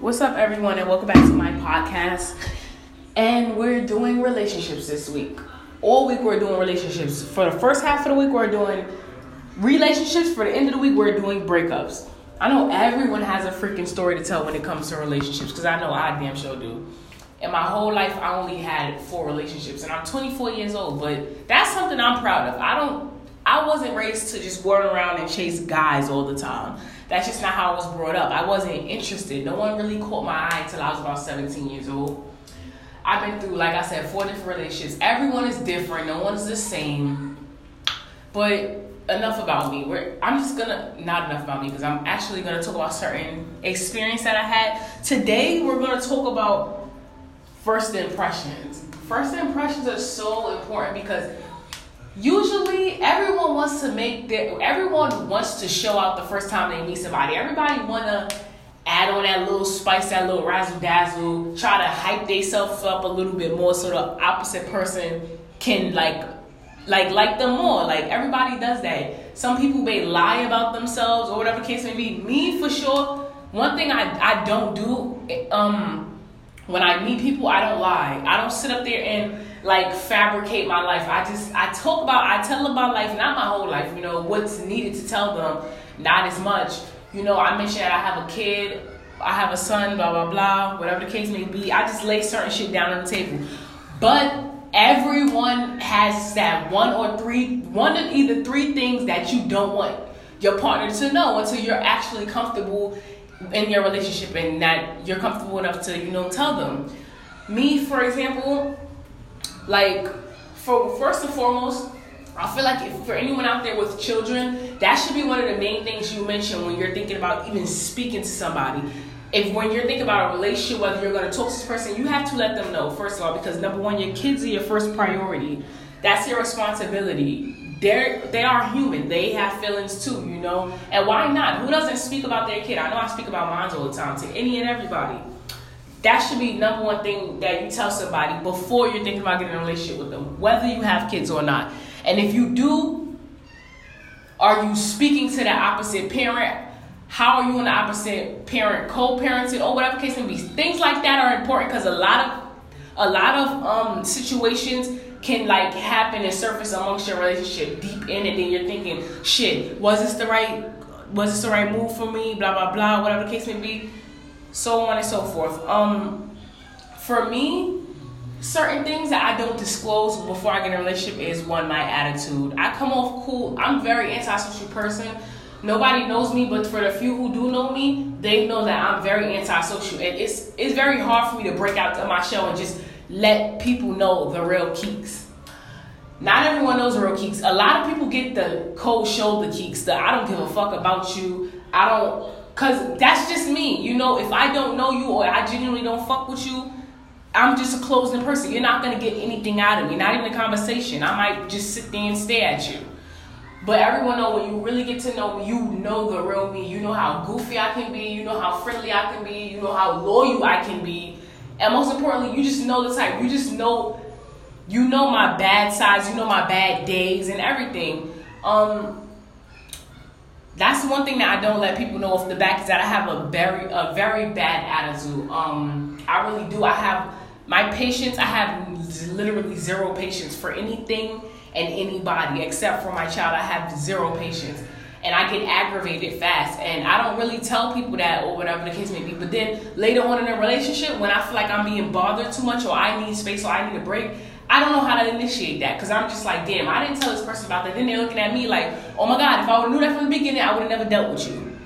What's up, everyone, and welcome back to my podcast. And we're doing relationships this week. All week, we're doing relationships. For the first half of the week, we're doing relationships. For the end of the week, we're doing breakups. I know everyone has a freaking story to tell when it comes to relationships because I know I damn sure do. In my whole life, I only had four relationships, and I'm 24 years old. But that's something I'm proud of. I don't. I wasn't raised to just run around and chase guys all the time. That's just not how I was brought up. I wasn't interested. No one really caught my eye until I was about 17 years old. I've been through, like I said, four different relationships. Everyone is different. No one's the same. But enough about me. We're, I'm just gonna not enough about me because I'm actually gonna talk about certain experience that I had. Today we're gonna talk about first impressions. First impressions are so important because usually everyone wants to make their everyone wants to show out the first time they meet somebody. Everybody wanna add on that little spice, that little razzle dazzle, try to hype themselves up a little bit more so the opposite person can like like like them more. Like everybody does that. Some people may lie about themselves or whatever case may be. Me for sure. One thing I I don't do um when I meet people I don't lie. I don't sit up there and like fabricate my life. I just I talk about I tell them about life, not my whole life. You know what's needed to tell them, not as much. You know I mentioned that I have a kid, I have a son, blah blah blah, whatever the case may be. I just lay certain shit down on the table, but everyone has that one or three, one of either three things that you don't want your partner to know until you're actually comfortable in your relationship and that you're comfortable enough to you know tell them. Me, for example, like for first and foremost, I feel like if for anyone out there with children, that should be one of the main things you mention when you're thinking about even speaking to somebody. If when you're thinking about a relationship, whether you're going to talk to this person, you have to let them know first of all because number one, your kids are your first priority. That's your responsibility. They're they are human. They have feelings too, you know. And why not? Who doesn't speak about their kid? I know I speak about mine all the time to any and everybody that should be number one thing that you tell somebody before you're thinking about getting in a relationship with them, whether you have kids or not. And if you do, are you speaking to the opposite parent? How are you in the opposite parent co-parenting or whatever case may be? Things like that are important because a lot of a lot of um, situations can like happen and surface amongst your relationship deep in it. Then you're thinking, shit, was this the right was this the right move for me? Blah blah blah, whatever the case may be so on and so forth. Um, for me, certain things that I don't disclose before I get in a relationship is one, my attitude. I come off cool. I'm very antisocial person. Nobody knows me, but for the few who do know me, they know that I'm very antisocial. And it's it's very hard for me to break out of my shell and just let people know the real Kiiks. Not everyone knows the real Kiiks. A lot of people get the cold shoulder Kiiks, the I don't give a fuck about you. I don't Cause that's just me. You know, if I don't know you or I genuinely don't fuck with you, I'm just a closing person. You're not gonna get anything out of me, not even a conversation. I might just sit there and stare at you. But everyone know when you really get to know me, you know the real me. You know how goofy I can be. You know how friendly I can be. You know how loyal I can be. And most importantly, you just know the type. You just know, you know my bad sides. You know my bad days and everything. Um, that's one thing that I don't let people know off the back is that I have a very a very bad attitude. Um, I really do. I have my patience. I have literally zero patience for anything and anybody except for my child. I have zero patience, and I get aggravated fast. And I don't really tell people that or whatever the case may be. But then later on in a relationship, when I feel like I'm being bothered too much or I need space or I need a break, I don't know how to initiate that because I'm just like, damn, I didn't tell this person about that. Then they're looking at me like, oh my God, if I would have knew that from the beginning, I would have never dealt with you.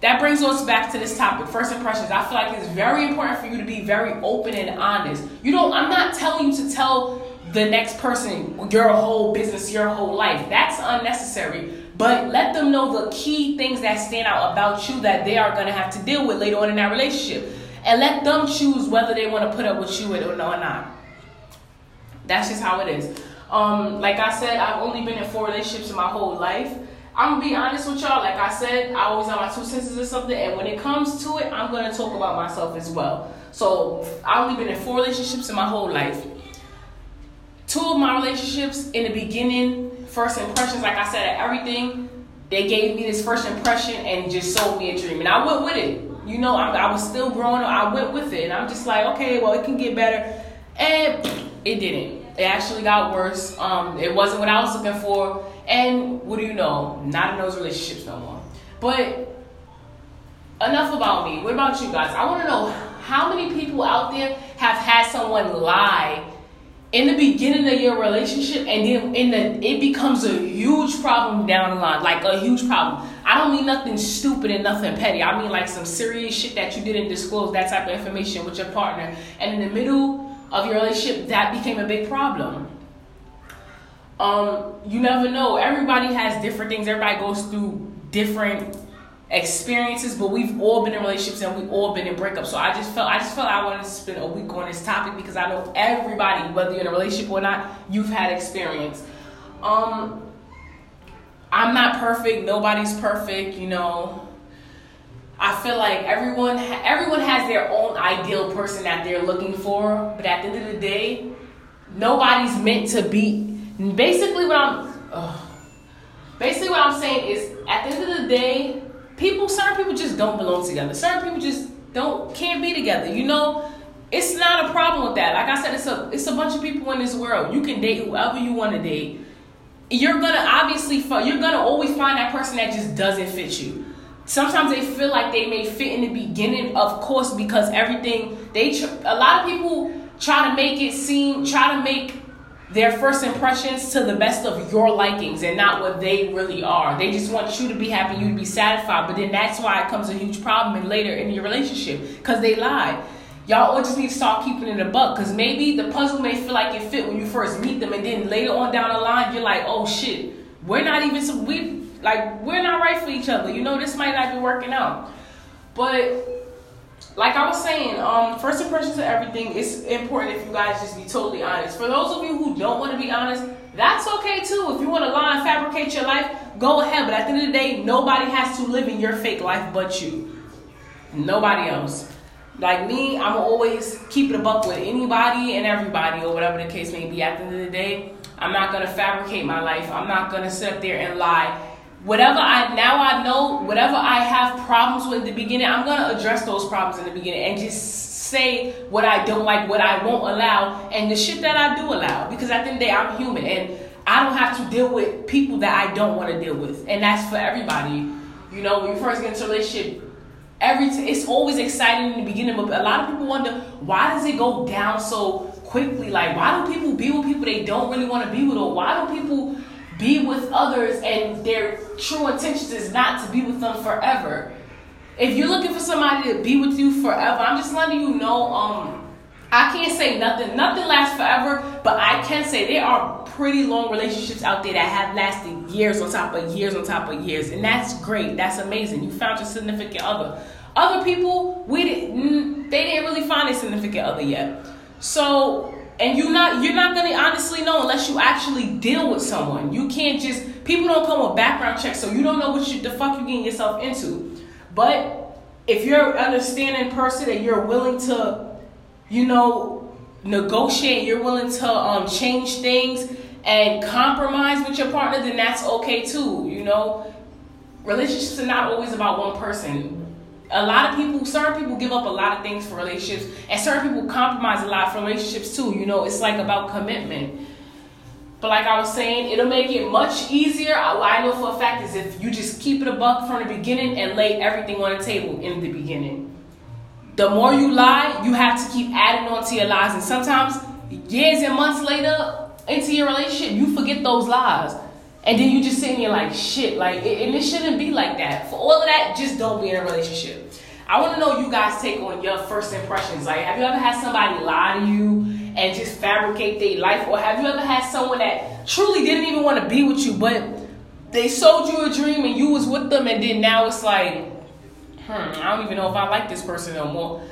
That brings us back to this topic, first impressions. I feel like it's very important for you to be very open and honest. You know, I'm not telling you to tell the next person your whole business, your whole life. That's unnecessary. But let them know the key things that stand out about you that they are going to have to deal with later on in that relationship. And let them choose whether they want to put up with you or not. That's just how it is. Um, like I said, I've only been in four relationships in my whole life. I'm gonna be honest with y'all. Like I said, I always have my two senses or something, and when it comes to it, I'm gonna talk about myself as well. So I've only been in four relationships in my whole life. Two of my relationships in the beginning, first impressions, like I said, everything, they gave me this first impression and just sold me a dream, and I went with it You know, I, I was still growing up. I went with it, and I'm just like, okay, well, it can get better, and it didn't. It actually got worse. Um, it wasn't what I was looking for, and what do you know? Not in those relationships no more. But enough about me. What about you guys? I want to know how many people out there have had someone lie in the beginning of your relationship and then in the it becomes a huge problem down the line like a huge problem i don't mean nothing stupid and nothing petty i mean like some serious shit that you didn't disclose that type of information with your partner and in the middle of your relationship that became a big problem um you never know everybody has different things everybody goes through different experiences, but we've all been in relationships and we've all been in breakups. So I just felt I just felt I wanted to spend a week on this topic because I know everybody, whether you're in a relationship or not, you've had experience. Um, I'm not perfect. Nobody's perfect. You know. I feel like everyone everyone has their own ideal person that they're looking for, but at the end of the day, nobody's meant to be. Basically, what I'm. Ugh. Basically, what I'm saying is, at the end of the day, people, certain people just don't belong together. Certain people just don't can't be together. You know, it's not a problem with that. Like I said, it's a it's a bunch of people in this world. You can date whoever you want to date. You're gonna obviously you're gonna always find that person that just doesn't fit you. Sometimes they feel like they may fit in the beginning, of course, because everything they a lot of people try to make it seem try to make their first impressions to the best of your likings and not what they really are. They just want you to be happy, you to be satisfied. But then that's why it comes a huge problem in later in your relationship because they lie. Y'all all just need to start keeping it a buck because maybe the puzzle may feel like it fit when you first meet them, and then later on down the line, you're like, oh shit, we're not even we like we're not right for each other. You know, this might not be working out. But like I was saying, um, first impressions of everything. It's important if you guys just be totally honest. For those of you who don't want to be honest, that's okay too. If you want to lie and fabricate your life, go ahead. But at the end of the day, nobody has to live in your fake life but you. Nobody else. Like me, I'm always keep it a buck with anybody and everybody, or whatever the case may be. At the end of the day, I'm not gonna fabricate my life. I'm not gonna sit up there and lie whatever I now I know, whatever I have problems with in the beginning, I'm gonna address those problems in the beginning and just say what I don't like, what I won't allow, and the shit that I do allow. Because at the end of the day, I'm human and I don't have to deal with people that I don't want to deal with, and that's for everybody. You know, when you first get into a relationship, every t- it's always exciting in the beginning, but a lot of people wonder why does it go down so quickly? Like, why do people be with people they don't really want to be with, or why do people be with others and their true intentions is not to be with them forever. If you're looking for somebody to be with you forever, I'm just letting you know, um, I can't say nothing, nothing lasts forever, but I can say there are pretty long relationships out there that have lasted years on top of years on top of years. And that's great. That's amazing. You found your significant other. Other people, we didn't mm, they didn't really find a significant other yet. So and you're not you're not gonna honestly know unless you actually deal with someone. You can't just people don't come with background checks, so you don't know what you, the fuck you getting yourself into. But if you're an understanding person and you're willing to, you know, negotiate, you're willing to um, change things and compromise with your partner, then that's okay too. You know, relationships are not always about one person a lot of people, certain people give up a lot of things for relationships, and certain people compromise a lot for relationships too. You know, it's like about commitment. But like I was saying, it'll make it much easier. I know for a fact is if you just keep it a buck from the beginning and lay everything on the table in the beginning. The more you lie, you have to keep adding on to your lies, and sometimes years and months later into your relationship, you forget those lies. And then you just sitting here like shit, like, and it shouldn't be like that. For all of that, just don't be in a relationship. I want to know you guys take on your first impressions. Like, have you ever had somebody lie to you and just fabricate their life, or have you ever had someone that truly didn't even want to be with you, but they sold you a dream and you was with them, and then now it's like, hmm, I don't even know if I like this person no more.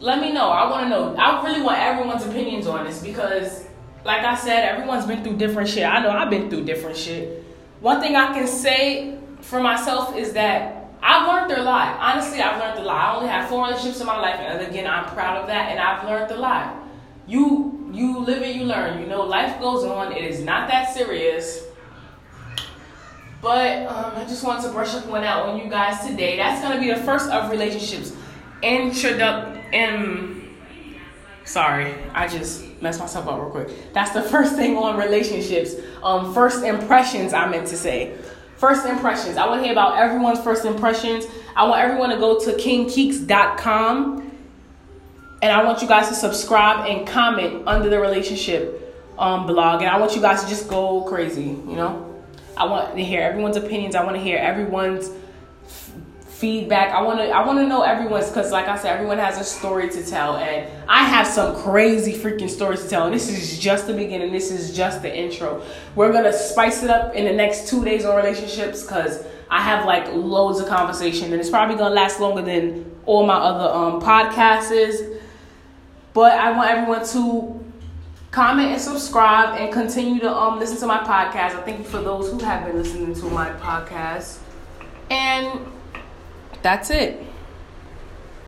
Let me know. I want to know. I really want everyone's opinions on this because like I said, everyone's been through different shit. I know I've been through different shit. One thing I can say for myself is that I've learned a lot. Honestly, I've learned a lot. I only have four relationships in my life, and again, I'm proud of that, and I've learned a lot. You you live and you learn. You know, life goes on. It is not that serious. But um, I just wanted to brush up one out on you guys today. That's gonna be the first of relationships. Introduction. Sorry, I just messed myself up real quick. That's the first thing on relationships. Um, first impressions. I meant to say. First impressions. I want to hear about everyone's first impressions. I want everyone to go to kingkiiks.com and I want you guys to subscribe and comment under the relationship um, blog. And I want you guys to just go crazy, you know? I want to hear everyone's opinions. I want to hear everyone's f- feedback. I want to I want to know everyone's cuz like I said everyone has a story to tell and I have some crazy freaking stories to tell. And this is just the beginning. This is just the intro. We're going to spice it up in the next 2 days on relationships cuz I have like loads of conversation and it's probably going to last longer than all my other um podcasts. But I want everyone to comment and subscribe and continue to um listen to my podcast. I thank you for those who have been listening to my podcast. And that's it.